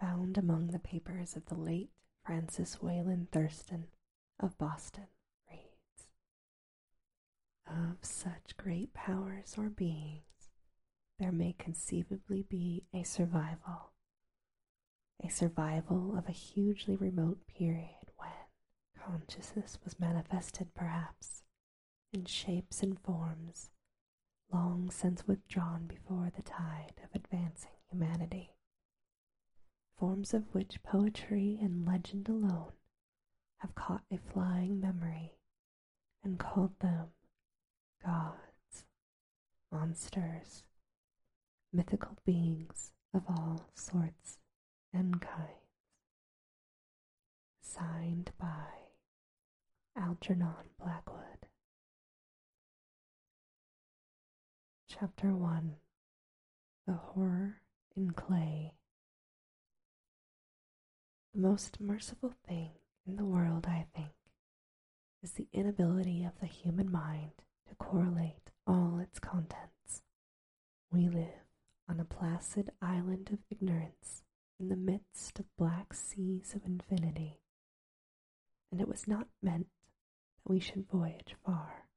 found among the papers of the late Francis Wayland Thurston of Boston reads Of such great powers or beings, there may conceivably be a survival, a survival of a hugely remote period when consciousness was manifested, perhaps, in shapes and forms long since withdrawn before the tide of advancing humanity, forms of which poetry and legend alone have caught a flying memory and called them gods, monsters, mythical beings of all sorts and kinds. Signed by Algernon Blackwood. Chapter 1 The Horror in Clay. The most merciful thing in the world, I think, is the inability of the human mind to correlate all its contents. We live on a placid island of ignorance in the midst of black seas of infinity, and it was not meant that we should voyage far.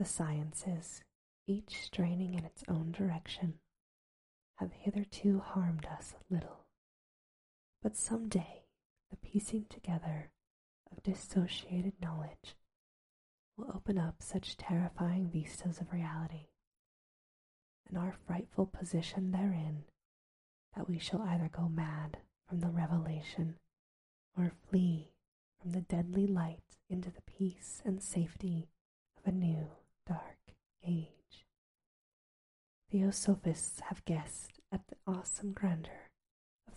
The sciences, each straining in its own direction, have hitherto harmed us little. But some day the piecing together of dissociated knowledge will open up such terrifying vistas of reality, and our frightful position therein, that we shall either go mad from the revelation or flee from the deadly light into the peace and safety of a new dark age. Theosophists have guessed at the awesome grandeur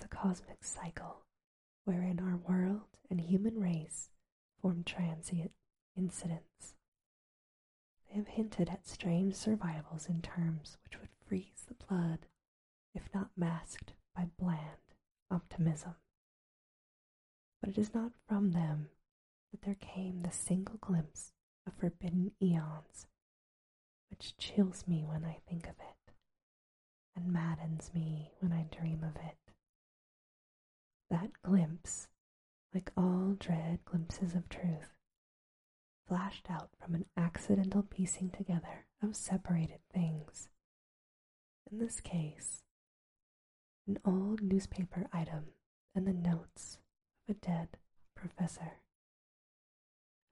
the cosmic cycle wherein our world and human race form transient incidents. They have hinted at strange survivals in terms which would freeze the blood if not masked by bland optimism. But it is not from them that there came the single glimpse of forbidden eons which chills me when I think of it and maddens me when I dream of it. That glimpse, like all dread glimpses of truth, flashed out from an accidental piecing together of separated things. In this case, an old newspaper item and the notes of a dead professor.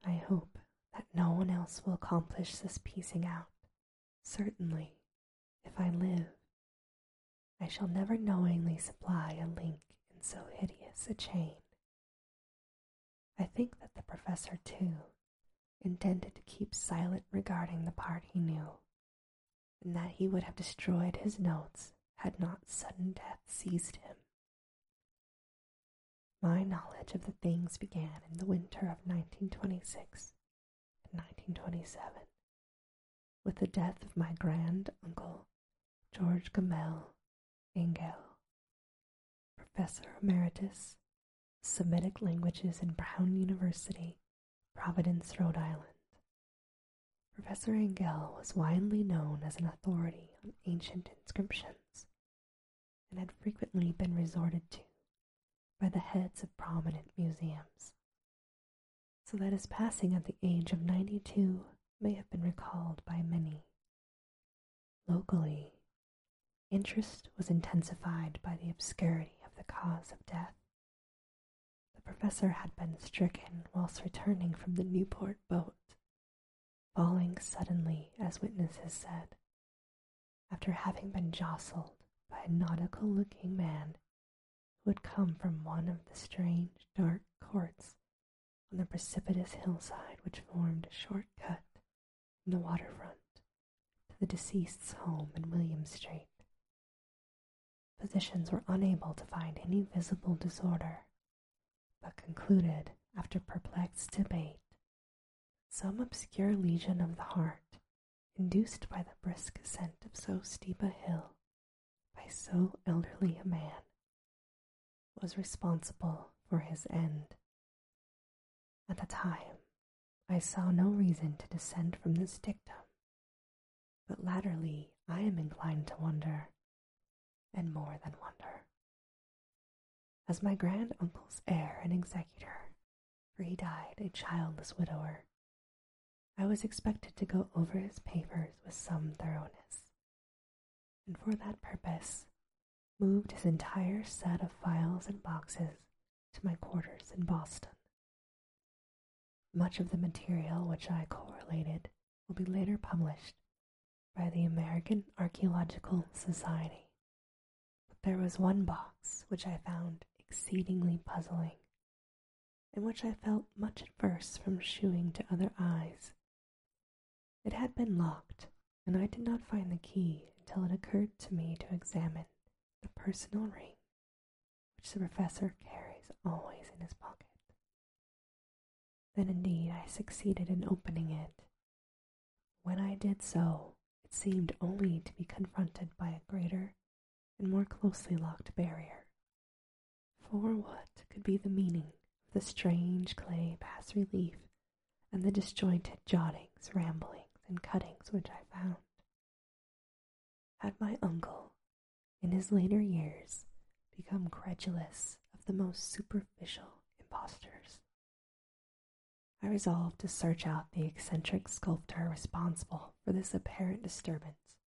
I hope that no one else will accomplish this piecing out. Certainly, if I live, I shall never knowingly supply a link so hideous a chain. I think that the professor, too, intended to keep silent regarding the part he knew, and that he would have destroyed his notes had not sudden death seized him. My knowledge of the things began in the winter of 1926 and 1927 with the death of my grand uncle, George Gammell Angell, Professor Emeritus, Semitic Languages in Brown University, Providence, Rhode Island. Professor Angell was widely known as an authority on ancient inscriptions and had frequently been resorted to by the heads of prominent museums, so that his passing at the age of 92 may have been recalled by many. Locally, interest was intensified by the obscurity cause of death. The professor had been stricken whilst returning from the Newport boat, falling suddenly, as witnesses said, after having been jostled by a nautical looking man who had come from one of the strange dark courts on the precipitous hillside which formed a short cut from the waterfront to the deceased's home in William Street. Physicians were unable to find any visible disorder, but concluded, after perplexed debate, some obscure lesion of the heart, induced by the brisk ascent of so steep a hill by so elderly a man, was responsible for his end. At the time, I saw no reason to dissent from this dictum, but latterly I am inclined to wonder, and more than wonder, as my grand uncle's heir and executor, for he died a childless widower. I was expected to go over his papers with some thoroughness, and for that purpose moved his entire set of files and boxes to my quarters in Boston. Much of the material which I correlated will be later published by the American Archaeological Society. There was one box which I found exceedingly puzzling, and which I felt much averse from shewing to other eyes. It had been locked, and I did not find the key until it occurred to me to examine the personal ring which the professor carries always in his pocket. Then indeed I succeeded in opening it. When I did so, it seemed only to be confronted by a greater and more closely locked barrier. For what could be the meaning of the strange clay bas relief and the disjointed jottings, ramblings, and cuttings which I found? Had my uncle, in his later years, become credulous of the most superficial impostors? I resolved to search out the eccentric sculptor responsible for this apparent disturbance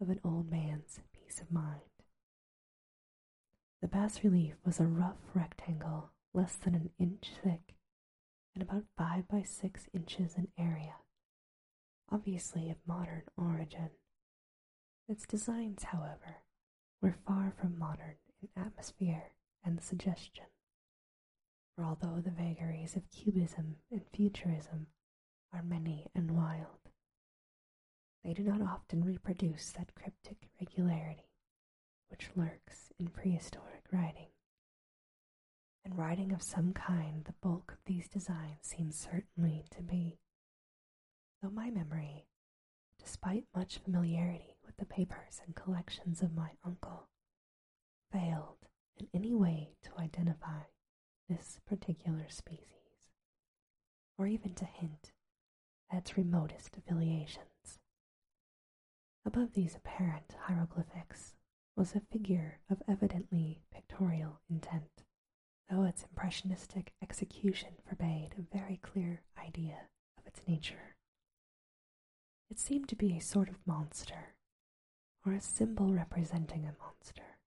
of an old man's peace of mind. The bas relief was a rough rectangle less than an inch thick and about five by six inches in area, obviously of modern origin. Its designs, however, were far from modern in atmosphere and suggestion. For although the vagaries of cubism and futurism are many and wild, they do not often reproduce that cryptic regularity which lurks in prehistoric writing. And writing of some kind the bulk of these designs seems certainly to be, though my memory, despite much familiarity with the papers and collections of my uncle, failed in any way to identify this particular species, or even to hint at its remotest affiliations. Above these apparent hieroglyphics was a figure of evidently pictorial intent, though its impressionistic execution forbade a very clear idea of its nature. It seemed to be a sort of monster, or a symbol representing a monster,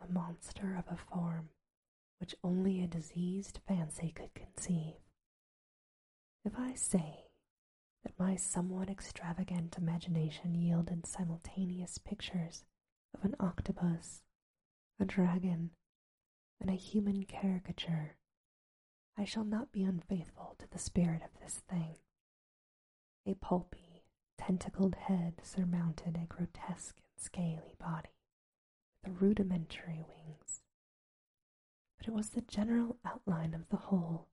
a monster of a form which only a diseased fancy could conceive. If I say that my somewhat extravagant imagination yielded simultaneous pictures of an octopus, a dragon, and a human caricature, I shall not be unfaithful to the spirit of this thing. A pulpy, tentacled head surmounted a grotesque and scaly body, with rudimentary wings but it was the general outline of the whole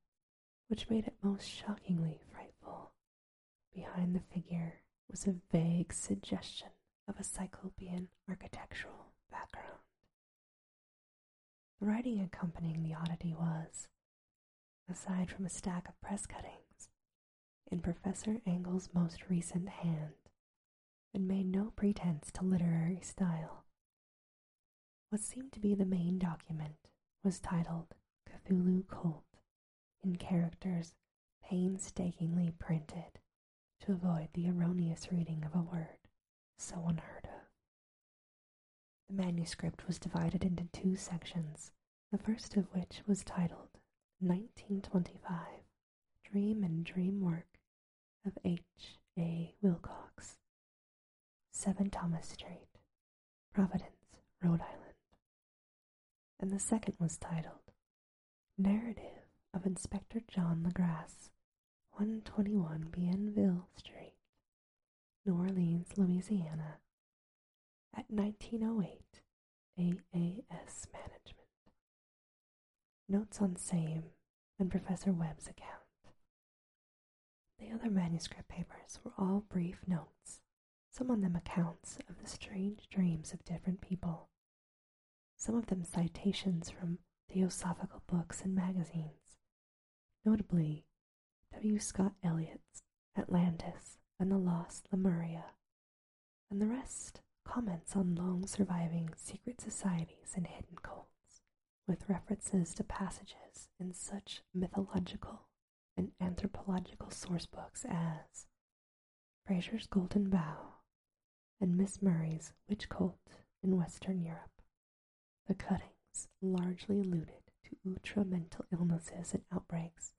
which made it most shockingly frightful. Behind the figure was a vague suggestion of a Cyclopean architectural background. The writing accompanying the oddity was, aside from a stack of press cuttings, in Professor Angell's most recent hand, and made no pretense to literary style. What seemed to be the main document was titled Cthulhu Cult in characters painstakingly printed to avoid the erroneous reading of a word so unheard of. The manuscript was divided into two sections, the first of which was titled 1925 Dream and Dream Work of H. A. Wilcox, 7 Thomas Street, Providence, Rhode Island and the second was titled Narrative of Inspector John Legrasse, 121 Bienville Street, New Orleans, Louisiana, at 1908 AAS Management. Notes on same and Professor Webb's account. The other manuscript papers were all brief notes, some of them accounts of the strange dreams of different people some of them citations from theosophical books and magazines, notably W. Scott Elliot's Atlantis and the Lost Lemuria, and the rest comments on long surviving secret societies and hidden cults with references to passages in such mythological and anthropological source books as Frazer's Golden Bough and Miss Murray's Witch Cult in Western Europe. The cuttings largely alluded to ultra mental illnesses and outbreaks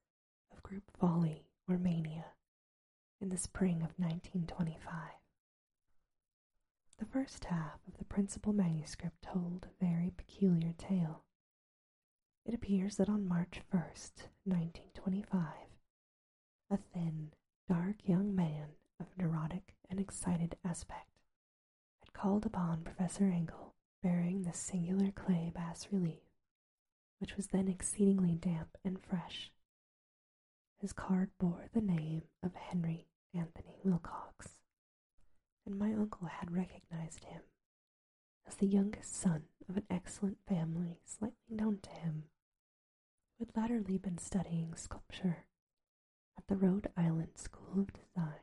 of group folly or mania in the spring of 1925. The first half of the principal manuscript told a very peculiar tale. It appears that on March 1st, 1925, a thin, dark young man of neurotic and excited aspect had called upon Professor Angell bearing the singular clay bas relief, which was then exceedingly damp and fresh. His card bore the name of Henry Anthony Wilcox, and my uncle had recognized him as the youngest son of an excellent family slightly known to him, who had latterly been studying sculpture at the Rhode Island School of Design,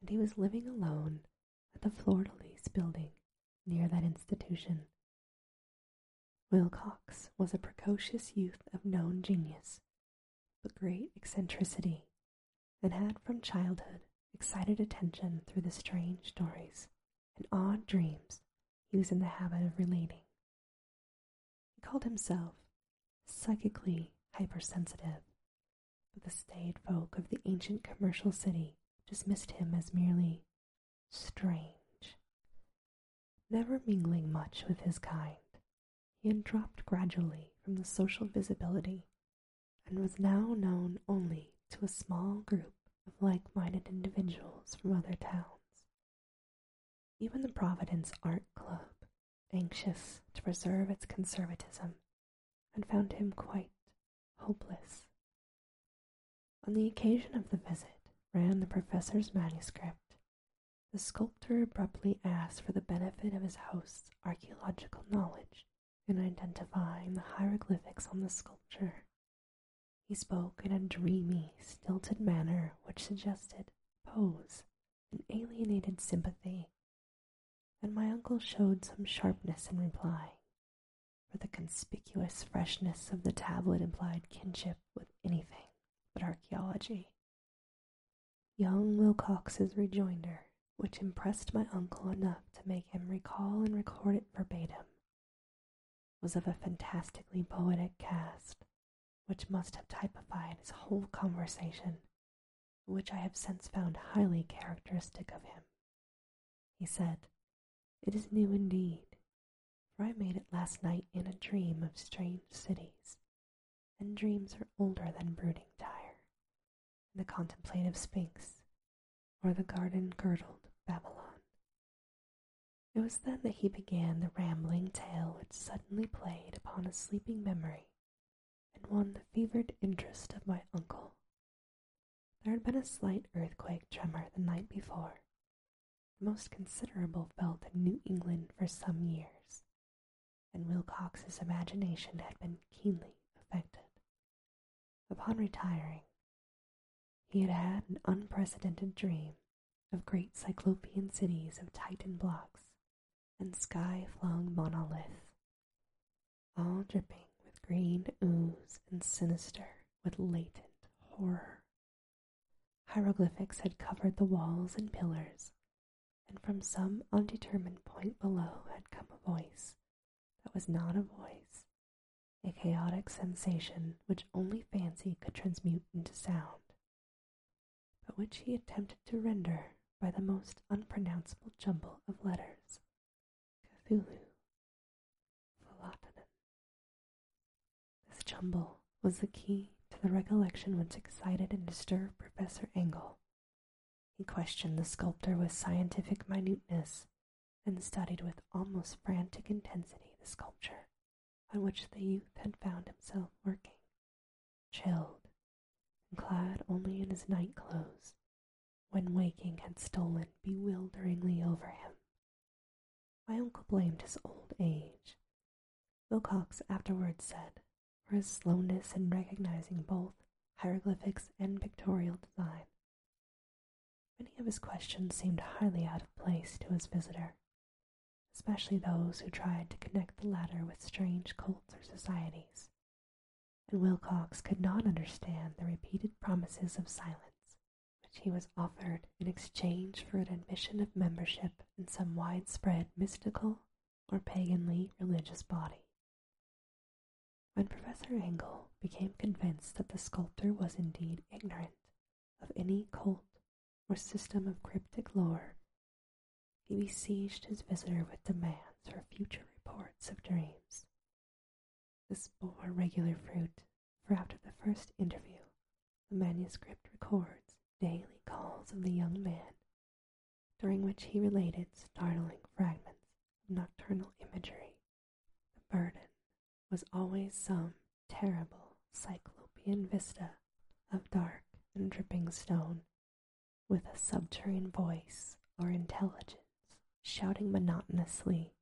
and he was living alone at the de Lis building near that institution. Wilcox was a precocious youth of known genius, but great eccentricity and had from childhood excited attention through the strange stories and odd dreams he was in the habit of relating. He called himself psychically hypersensitive, but the staid folk of the ancient commercial city dismissed him as merely strange. Never mingling much with his kind, he had dropped gradually from the social visibility and was now known only to a small group of like minded individuals from other towns. Even the Providence Art Club, anxious to preserve its conservatism, had found him quite hopeless. On the occasion of the visit ran the professor's manuscript. The sculptor abruptly asked for the benefit of his host's archaeological knowledge in identifying the hieroglyphics on the sculpture. He spoke in a dreamy, stilted manner which suggested pose and alienated sympathy, and my uncle showed some sharpness in reply, for the conspicuous freshness of the tablet implied kinship with anything but archaeology. Young Wilcox's rejoinder, which impressed my uncle enough to make him recall and record it verbatim, was of a fantastically poetic cast which must have typified his whole conversation, which I have since found highly characteristic of him. He said, It is new indeed, for I made it last night in a dream of strange cities, and dreams are older than brooding Tyre, and the contemplative Sphinx, or the garden girdled Babylon. It was then that he began the rambling tale which suddenly played upon a sleeping memory and won the fevered interest of my uncle. There had been a slight earthquake tremor the night before, the most considerable felt in New England for some years, and Wilcox's imagination had been keenly affected. Upon retiring, he had had an unprecedented dream of great cyclopean cities of Titan blocks and sky flung monoliths, all dripping green ooze and sinister with latent horror. Hieroglyphics had covered the walls and pillars, and from some undetermined point below had come a voice that was not a voice, a chaotic sensation which only fancy could transmute into sound, but which he attempted to render by the most unpronounceable jumble of letters. Cthulhu. Jumble was the key to the recollection which excited and disturbed Professor Angell. He questioned the sculptor with scientific minuteness and studied with almost frantic intensity the sculpture on which the youth had found himself working, chilled and clad only in his night clothes, when waking had stolen bewilderingly over him. My uncle blamed his old age. Wilcox afterwards said for his slowness in recognizing both hieroglyphics and pictorial design. Many of his questions seemed highly out of place to his visitor, especially those who tried to connect the latter with strange cults or societies. and Wilcox could not understand the repeated promises of silence which he was offered in exchange for an admission of membership in some widespread mystical or paganly religious body. When Professor Angell became convinced that the sculptor was indeed ignorant of any cult or system of cryptic lore, he besieged his visitor with demands for future reports of dreams. This bore regular fruit, for after the first interview, the manuscript records daily calls of the young man, during which he related startling fragments of nocturnal imagery. The burden was always some terrible cyclopean vista of dark and dripping stone, with a subterranean voice or intelligence shouting monotonously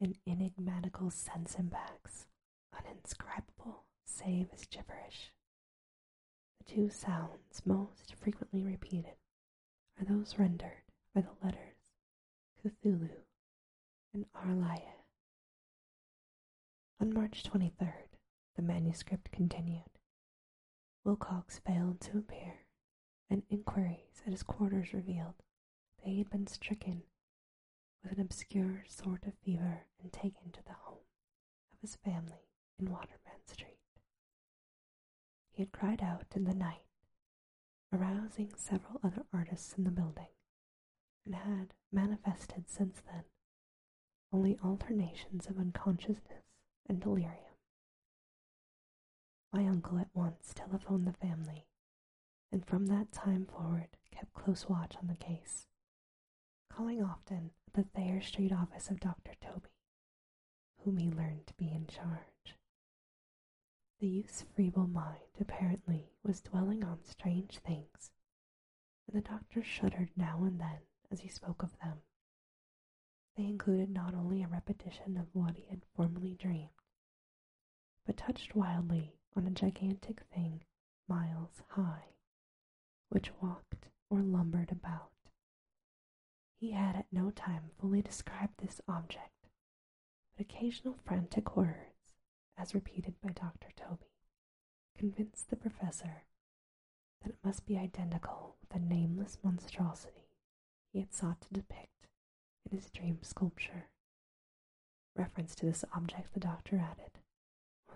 in enigmatical sense impacts, uninscribable save as gibberish. The two sounds most frequently repeated are those rendered by the letters Cthulhu and R'lyeh. On March 23rd, the manuscript continued. Wilcox failed to appear, and inquiries at his quarters revealed that he had been stricken with an obscure sort of fever and taken to the home of his family in Waterman Street. He had cried out in the night, arousing several other artists in the building, and had manifested since then only alternations of unconsciousness and delirium. My uncle at once telephoned the family, and from that time forward kept close watch on the case, calling often at the Thayer Street office of Dr. Tobey, whom he learned to be in charge. The youth's feeble mind apparently was dwelling on strange things, and the doctor shuddered now and then as he spoke of them. They included not only a repetition of what he had formerly dreamed, but touched wildly on a gigantic thing miles high, which walked or lumbered about. He had at no time fully described this object, but occasional frantic words, as repeated by Dr. Tobey, convinced the professor that it must be identical with the nameless monstrosity he had sought to depict in his dream sculpture. Reference to this object, the doctor added,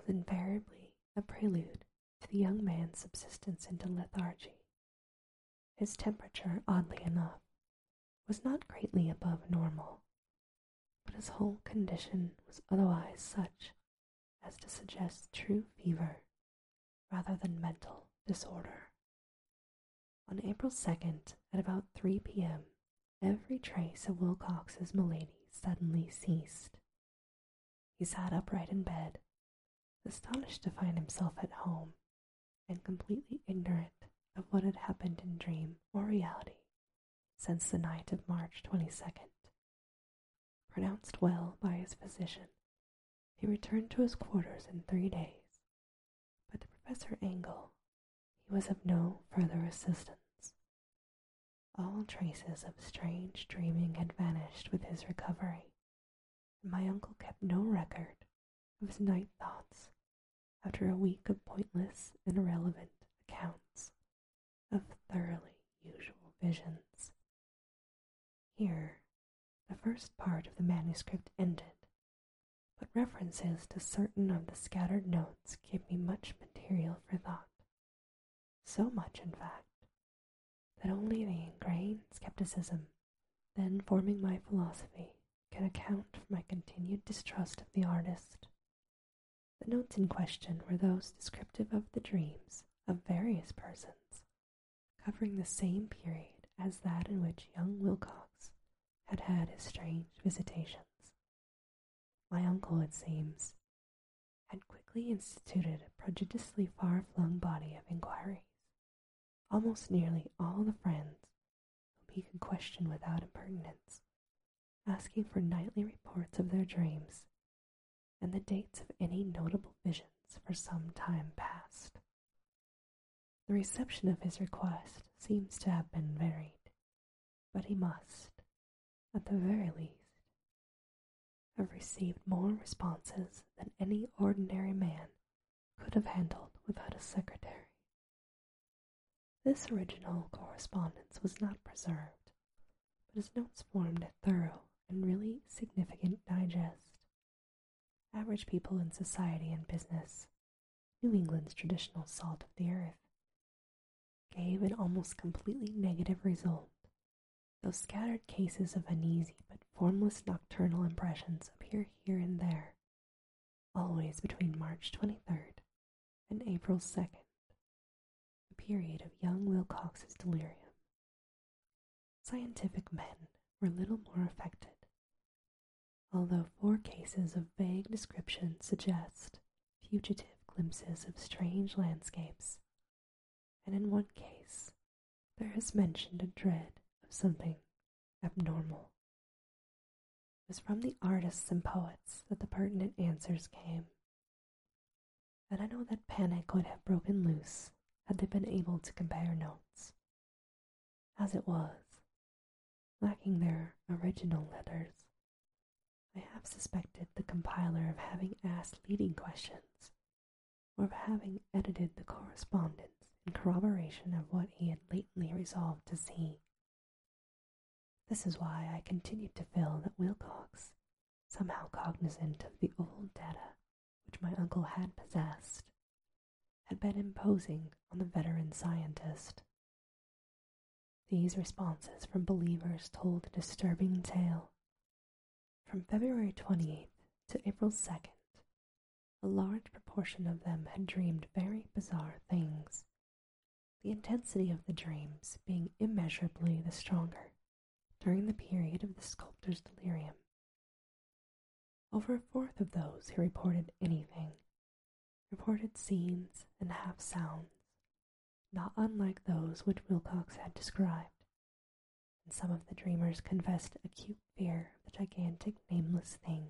was invariably a prelude to the young man's subsistence into lethargy. His temperature, oddly enough, was not greatly above normal, but his whole condition was otherwise such as to suggest true fever rather than mental disorder. On April 2nd, at about 3 p.m., every trace of Wilcox's malady suddenly ceased. He sat upright in bed, astonished to find himself at home, and completely ignorant of what had happened in dream or reality since the night of March 22nd. Pronounced well by his physician, he returned to his quarters in three days, but to Professor Angell he was of no further assistance. All traces of strange dreaming had vanished with his recovery, and my uncle kept no record of his night thoughts after a week of pointless and irrelevant accounts of thoroughly usual visions. Here, the first part of the manuscript ended, but references to certain of the scattered notes gave me much material for thought. So much, in fact, that only the ingrained skepticism then forming my philosophy can account for my continued distrust of the artist. The notes in question were those descriptive of the dreams of various persons, covering the same period as that in which young Wilcox had had his strange visitations. My uncle, it seems, had quickly instituted a prodigiously far flung body of inquiries. Almost nearly all the friends whom he could question without impertinence, asking for nightly reports of their dreams and the dates of any notable visions for some time past. The reception of his request seems to have been varied, but he must, at the very least, have received more responses than any ordinary man could have handled without a secretary. This original correspondence was not preserved, but his notes formed a thorough and really significant digest. Average people in society and business, New England's traditional salt of the earth, gave an almost completely negative result, though scattered cases of uneasy but formless nocturnal impressions appear here and there, always between March 23rd and April 2nd, the period of young Wilcox's delirium. Scientific men were little more affected, although four cases of vague description suggest fugitive glimpses of strange landscapes, and in one case there is mentioned a dread of something abnormal. It was from the artists and poets that the pertinent answers came, and I know that panic would have broken loose had they been able to compare notes. As it was, lacking their original letters, I have suspected the compiler of having asked leading questions, or of having edited the correspondence in corroboration of what he had lately resolved to see. This is why I continued to feel that Wilcox, somehow cognizant of the old data which my uncle had possessed, had been imposing on the veteran scientist. These responses from believers told a disturbing tale. From February 28th to April 2nd, a large proportion of them had dreamed very bizarre things, the intensity of the dreams being immeasurably the stronger during the period of the sculptor's delirium. Over a fourth of those who reported anything reported scenes and half sounds, not unlike those which Wilcox had described, and some of the dreamers confessed acute fear of the gigantic nameless thing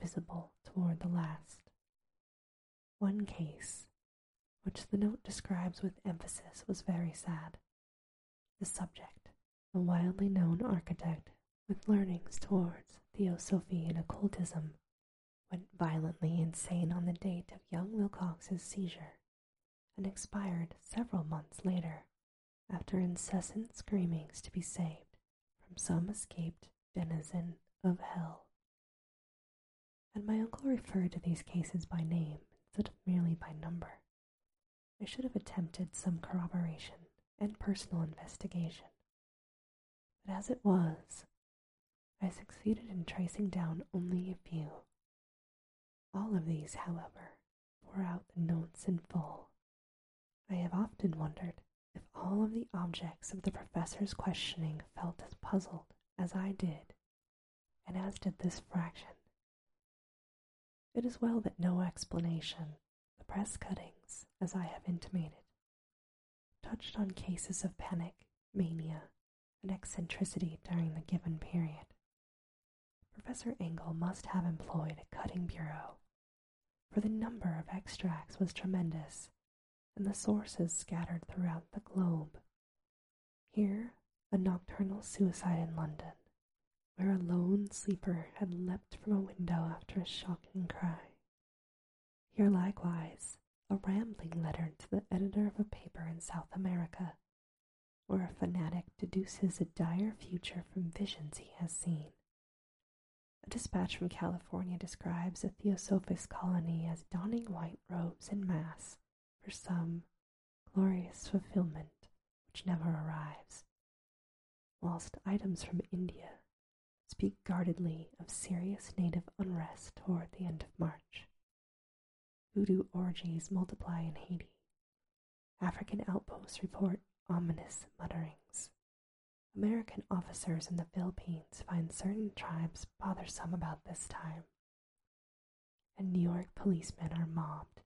visible toward the last. One case, which the note describes with emphasis, was very sad. The subject, a wildly known architect with learnings towards theosophy and occultism, went violently insane on the date of young Wilcox's seizure and expired several months later after incessant screamings to be saved from some escaped denizen of hell. Had my uncle referred to these cases by name instead of merely by number. I should have attempted some corroboration and personal investigation. But as it was, I succeeded in tracing down only a few. All of these, however, bore out the notes in full. I have often wondered if all of the objects of the professor's questioning felt as puzzled as I did, and as did this fraction. It is well that no explanation, the press cuttings, as I have intimated, touched on cases of panic, mania, and eccentricity during the given period. Professor Angell must have employed a cutting bureau, for the number of extracts was tremendous, and the sources scattered throughout the globe. Here, a nocturnal suicide in London, where a lone sleeper had leapt from a window after a shocking cry. Here, likewise, a rambling letter to the editor of a paper in South America, where a fanatic deduces a dire future from visions he has seen. A dispatch from California describes a Theosophist colony as donning white robes in mass for some glorious fulfillment which never arrives, whilst items from India speak guardedly of serious native unrest toward the end of March. Voodoo orgies multiply in Haiti. African outposts report ominous mutterings. American officers in the Philippines find certain tribes bothersome about this time, and New York policemen are mobbed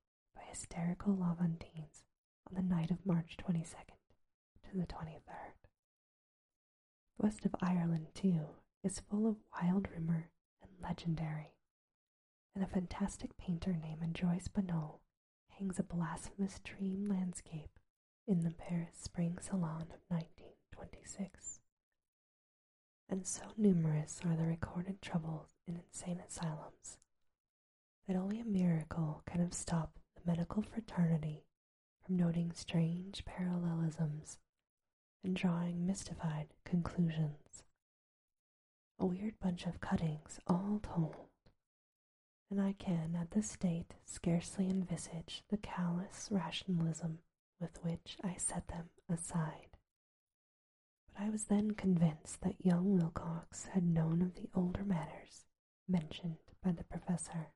hysterical Levantines on the night of March 22nd to the 23rd. West of Ireland, too, is full of wild rumor and legendary, and a fantastic painter named Joyce Bonnot hangs a blasphemous dream landscape in the Paris Spring Salon of 1926. And so numerous are the recorded troubles in insane asylums, that only a miracle can have stopped medical fraternity from noting strange parallelisms and drawing mystified conclusions. A weird bunch of cuttings, all told, and I can at this date scarcely envisage the callous rationalism with which I set them aside. But I was then convinced that young Wilcox had known of the older matters mentioned by the professor.